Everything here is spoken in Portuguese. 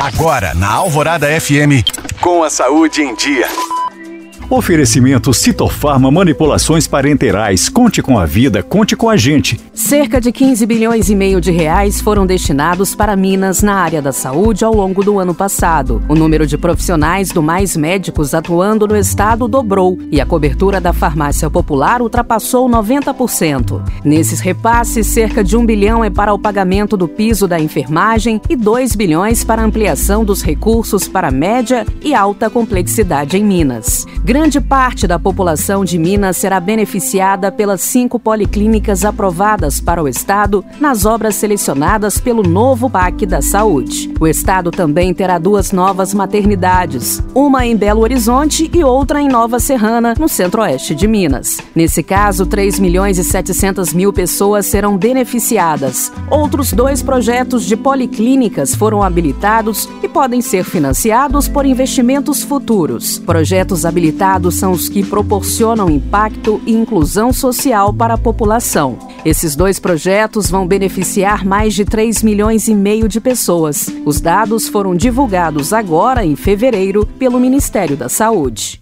Agora, na Alvorada FM, com a saúde em dia. Oferecimento Citofarma Manipulações Parenterais. Conte com a vida, conte com a gente. Cerca de 15 bilhões e meio de reais foram destinados para Minas na área da saúde ao longo do ano passado. O número de profissionais do Mais Médicos atuando no estado dobrou e a cobertura da farmácia popular ultrapassou 90%. Nesses repasses, cerca de 1 bilhão é para o pagamento do piso da enfermagem e 2 bilhões para ampliação dos recursos para média e alta complexidade em Minas. Grande parte da população de Minas será beneficiada pelas cinco policlínicas aprovadas para o Estado nas obras selecionadas pelo novo PAC da Saúde. O Estado também terá duas novas maternidades, uma em Belo Horizonte e outra em Nova Serrana, no centro-oeste de Minas. Nesse caso, 3 milhões e 700 mil pessoas serão beneficiadas. Outros dois projetos de policlínicas foram habilitados e podem ser financiados por investimentos futuros. Projetos habilitados são os que proporcionam impacto e inclusão social para a população. Esses dois projetos vão beneficiar mais de 3 milhões e meio de pessoas. Os dados foram divulgados agora, em fevereiro, pelo Ministério da Saúde.